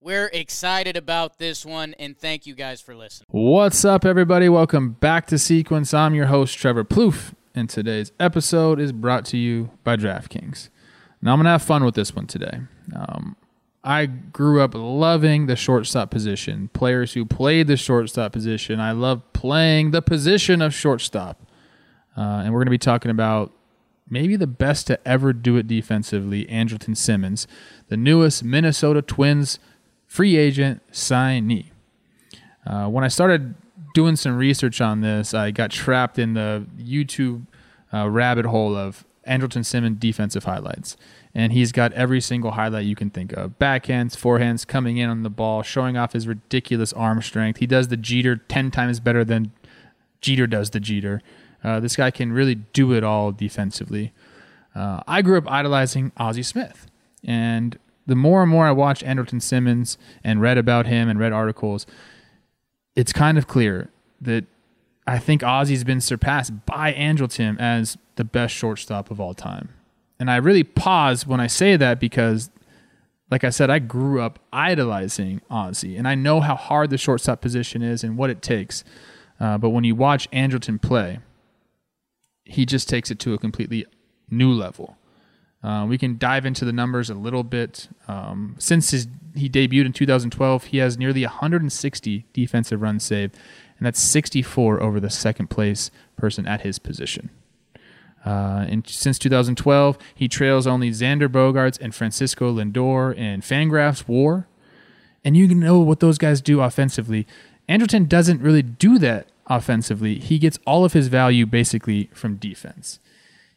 we're excited about this one, and thank you guys for listening. What's up, everybody? Welcome back to Sequence. I'm your host, Trevor Plouffe, and today's episode is brought to you by DraftKings. Now, I'm going to have fun with this one today. Um, I grew up loving the shortstop position, players who played the shortstop position. I love playing the position of shortstop. Uh, and we're going to be talking about maybe the best to ever do it defensively, Andrelton Simmons, the newest Minnesota Twins free agent signee. Uh, when I started doing some research on this, I got trapped in the YouTube uh, rabbit hole of Andrelton Simmons defensive highlights. And he's got every single highlight you can think of backhands, forehands, coming in on the ball, showing off his ridiculous arm strength. He does the Jeter 10 times better than Jeter does the Jeter. Uh, this guy can really do it all defensively. Uh, I grew up idolizing Ozzie Smith. And the more and more I watched Andrelton Simmons and read about him and read articles, it's kind of clear that I think Ozzie's been surpassed by Andrelton as the best shortstop of all time. And I really pause when I say that because, like I said, I grew up idolizing Ozzie, and I know how hard the shortstop position is and what it takes. Uh, but when you watch Andrelton play, he just takes it to a completely new level. Uh, we can dive into the numbers a little bit. Um, since his, he debuted in 2012, he has nearly 160 defensive runs saved, and that's 64 over the second place person at his position. Uh, and since 2012, he trails only Xander Bogaerts and Francisco Lindor in Fangraphs WAR. And you know what those guys do offensively. Andrelton doesn't really do that offensively. He gets all of his value basically from defense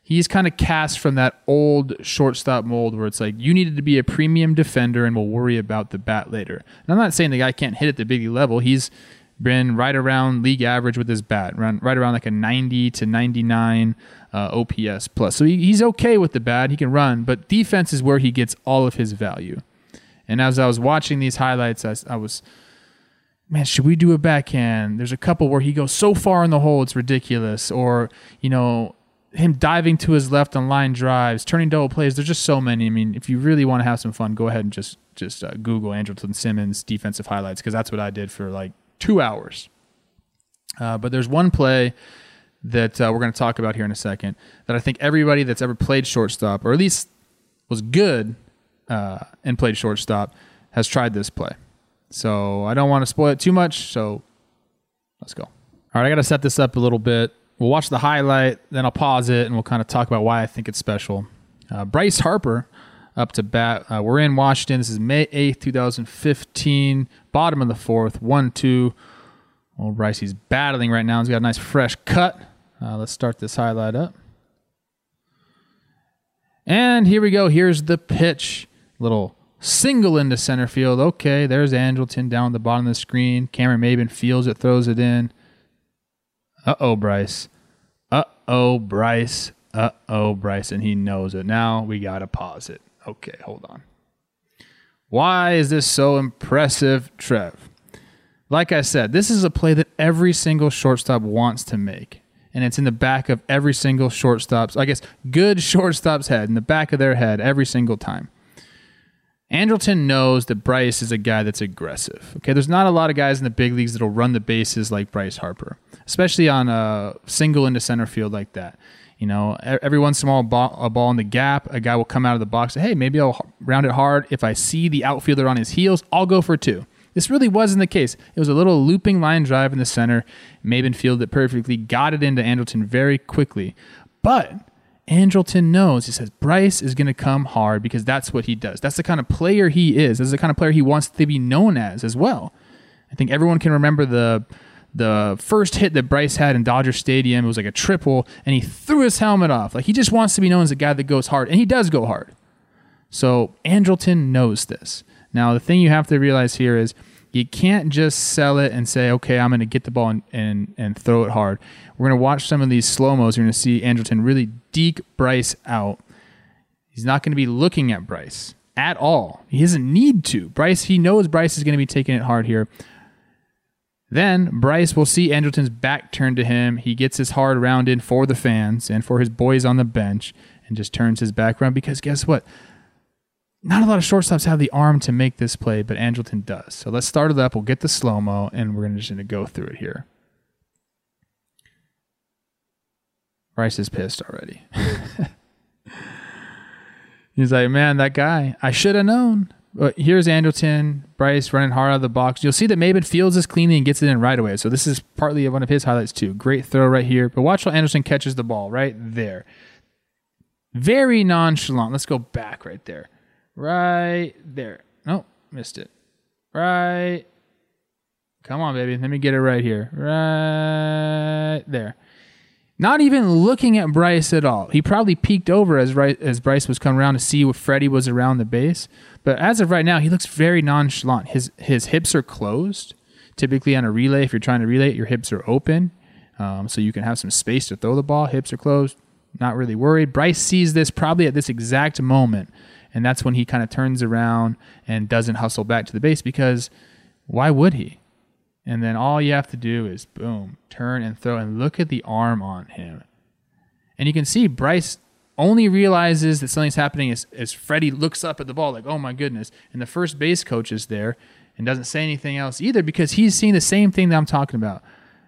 he's kind of cast from that old shortstop mold where it's like you needed to be a premium defender and we'll worry about the bat later. And I'm not saying the guy can't hit at the big level. He's been right around league average with his bat, right, around like a 90 to 99 uh, OPS plus. So he, he's okay with the bat. He can run, but defense is where he gets all of his value. And as I was watching these highlights, I, I was, man, should we do a backhand? There's a couple where he goes so far in the hole, it's ridiculous. Or, you know, him diving to his left on line drives, turning double plays. There's just so many. I mean, if you really want to have some fun, go ahead and just just uh, Google Andrelton Simmons defensive highlights because that's what I did for like two hours. Uh, but there's one play that uh, we're going to talk about here in a second that I think everybody that's ever played shortstop or at least was good uh, and played shortstop has tried this play. So I don't want to spoil it too much. So let's go. All right, I got to set this up a little bit. We'll watch the highlight, then I'll pause it, and we'll kind of talk about why I think it's special. Uh, Bryce Harper up to bat. Uh, we're in Washington. This is May 8th, 2015. Bottom of the fourth. 1 2. Well, Bryce, he's battling right now. He's got a nice fresh cut. Uh, let's start this highlight up. And here we go. Here's the pitch. Little single into center field. Okay, there's Andrelton down at the bottom of the screen. Cameron Maybin feels it, throws it in. Uh oh, Bryce. Uh oh, Bryce. Uh oh, Bryce. And he knows it. Now we got to pause it. Okay, hold on. Why is this so impressive, Trev? Like I said, this is a play that every single shortstop wants to make. And it's in the back of every single shortstop's, I guess, good shortstop's head, in the back of their head every single time. Andrelton knows that Bryce is a guy that's aggressive. Okay, there's not a lot of guys in the big leagues that'll run the bases like Bryce Harper, especially on a single into center field like that. You know, every once in a while, a ball, in the gap, a guy will come out of the box. Say, hey, maybe I'll round it hard. If I see the outfielder on his heels, I'll go for two. This really wasn't the case. It was a little looping line drive in the center. Maybin fielded it perfectly, got it into Andrelton very quickly. But Andrelton knows. He says Bryce is going to come hard because that's what he does. That's the kind of player he is. That's the kind of player he wants to be known as as well. I think everyone can remember the the first hit that Bryce had in Dodger Stadium. It was like a triple, and he threw his helmet off. Like he just wants to be known as a guy that goes hard, and he does go hard. So Andrelton knows this. Now the thing you have to realize here is You can't just sell it and say, okay, I'm going to get the ball and, and, and throw it hard. We're going to watch some of these slow mos. You're going to see Andrelton really deke Bryce out. He's not going to be looking at Bryce at all. He doesn't need to. Bryce, he knows Bryce is going to be taking it hard here. Then Bryce will see Andrelton's back turned to him. He gets his hard round in for the fans and for his boys on the bench and just turns his back around because guess what? Not a lot of shortstops have the arm to make this play, but Andrelton does. So let's start it up. We'll get the slow mo and we're just going to go through it here. Bryce is pissed already. He's like, man, that guy, I should have known. But here's Andrelton, Bryce running hard out of the box. You'll see that Maybin fields this cleanly and gets it in right away. So this is partly one of his highlights too. Great throw right here. But watch how Anderson catches the ball right there. Very nonchalant. Let's go back right there. Right there. Nope, missed it. Right. Come on, baby. Let me get it right here. Right there. Not even looking at Bryce at all. He probably peeked over as as Bryce was coming around to see if Freddie was around the base. But as of right now, he looks very nonchalant. His his hips are closed. Typically on a relay, if you're trying to relay your hips are open, um, so you can have some space to throw the ball. Hips are closed. Not really worried. Bryce sees this probably at this exact moment, and that's when he kind of turns around and doesn't hustle back to the base because why would he? And then all you have to do is boom, turn and throw, and look at the arm on him. And you can see Bryce only realizes that something's happening as, as Freddie looks up at the ball, like, oh my goodness. And the first base coach is there and doesn't say anything else either because he's seeing the same thing that I'm talking about.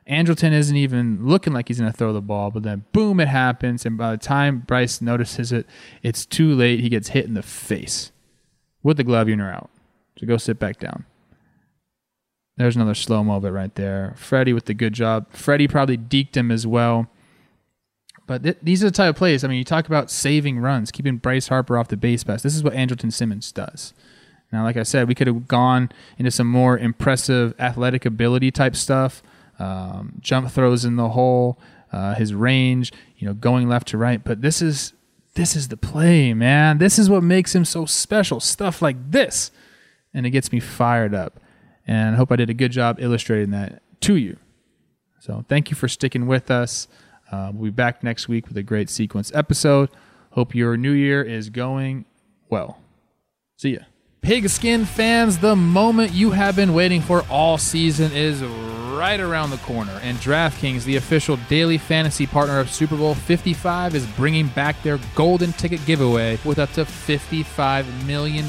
Andrelton isn't even looking like he's going to throw the ball, but then boom, it happens. And by the time Bryce notices it, it's too late. He gets hit in the face with the glove. You're out. So go sit back down. There's another slow mo bit right there. Freddie with the good job. Freddie probably deked him as well. But th- these are the type of plays. I mean, you talk about saving runs, keeping Bryce Harper off the base pass. This is what Andrelton Simmons does. Now, like I said, we could have gone into some more impressive athletic ability type stuff, um, jump throws in the hole, uh, his range, you know, going left to right. But this is this is the play, man. This is what makes him so special. Stuff like this, and it gets me fired up. And I hope I did a good job illustrating that to you. So thank you for sticking with us. Uh, we'll be back next week with a great sequence episode. Hope your new year is going well. See ya. Pigskin fans, the moment you have been waiting for all season is right around the corner, and DraftKings, the official daily fantasy partner of Super Bowl 55, is bringing back their golden ticket giveaway with up to $55 million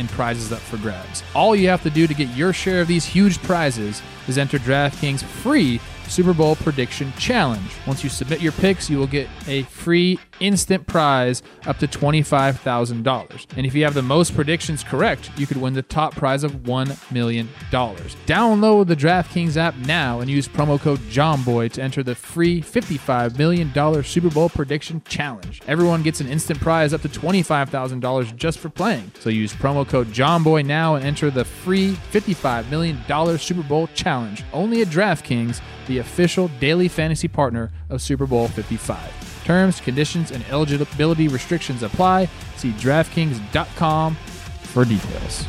in prizes up for grabs. All you have to do to get your share of these huge prizes is enter DraftKings free Super Bowl prediction challenge. Once you submit your picks, you will get a free instant prize up to $25,000. And if you have the most predictions correct, you could win the top prize of $1 million. Download the DraftKings app now and use promo code JOHNBOY to enter the free $55 million Super Bowl prediction challenge. Everyone gets an instant prize up to $25,000 just for playing. So use promo code JOHNBOY now and enter the free $55 million Super Bowl challenge only at DraftKings the official daily fantasy partner of Super Bowl 55. Terms, conditions, and eligibility restrictions apply. See DraftKings.com for details.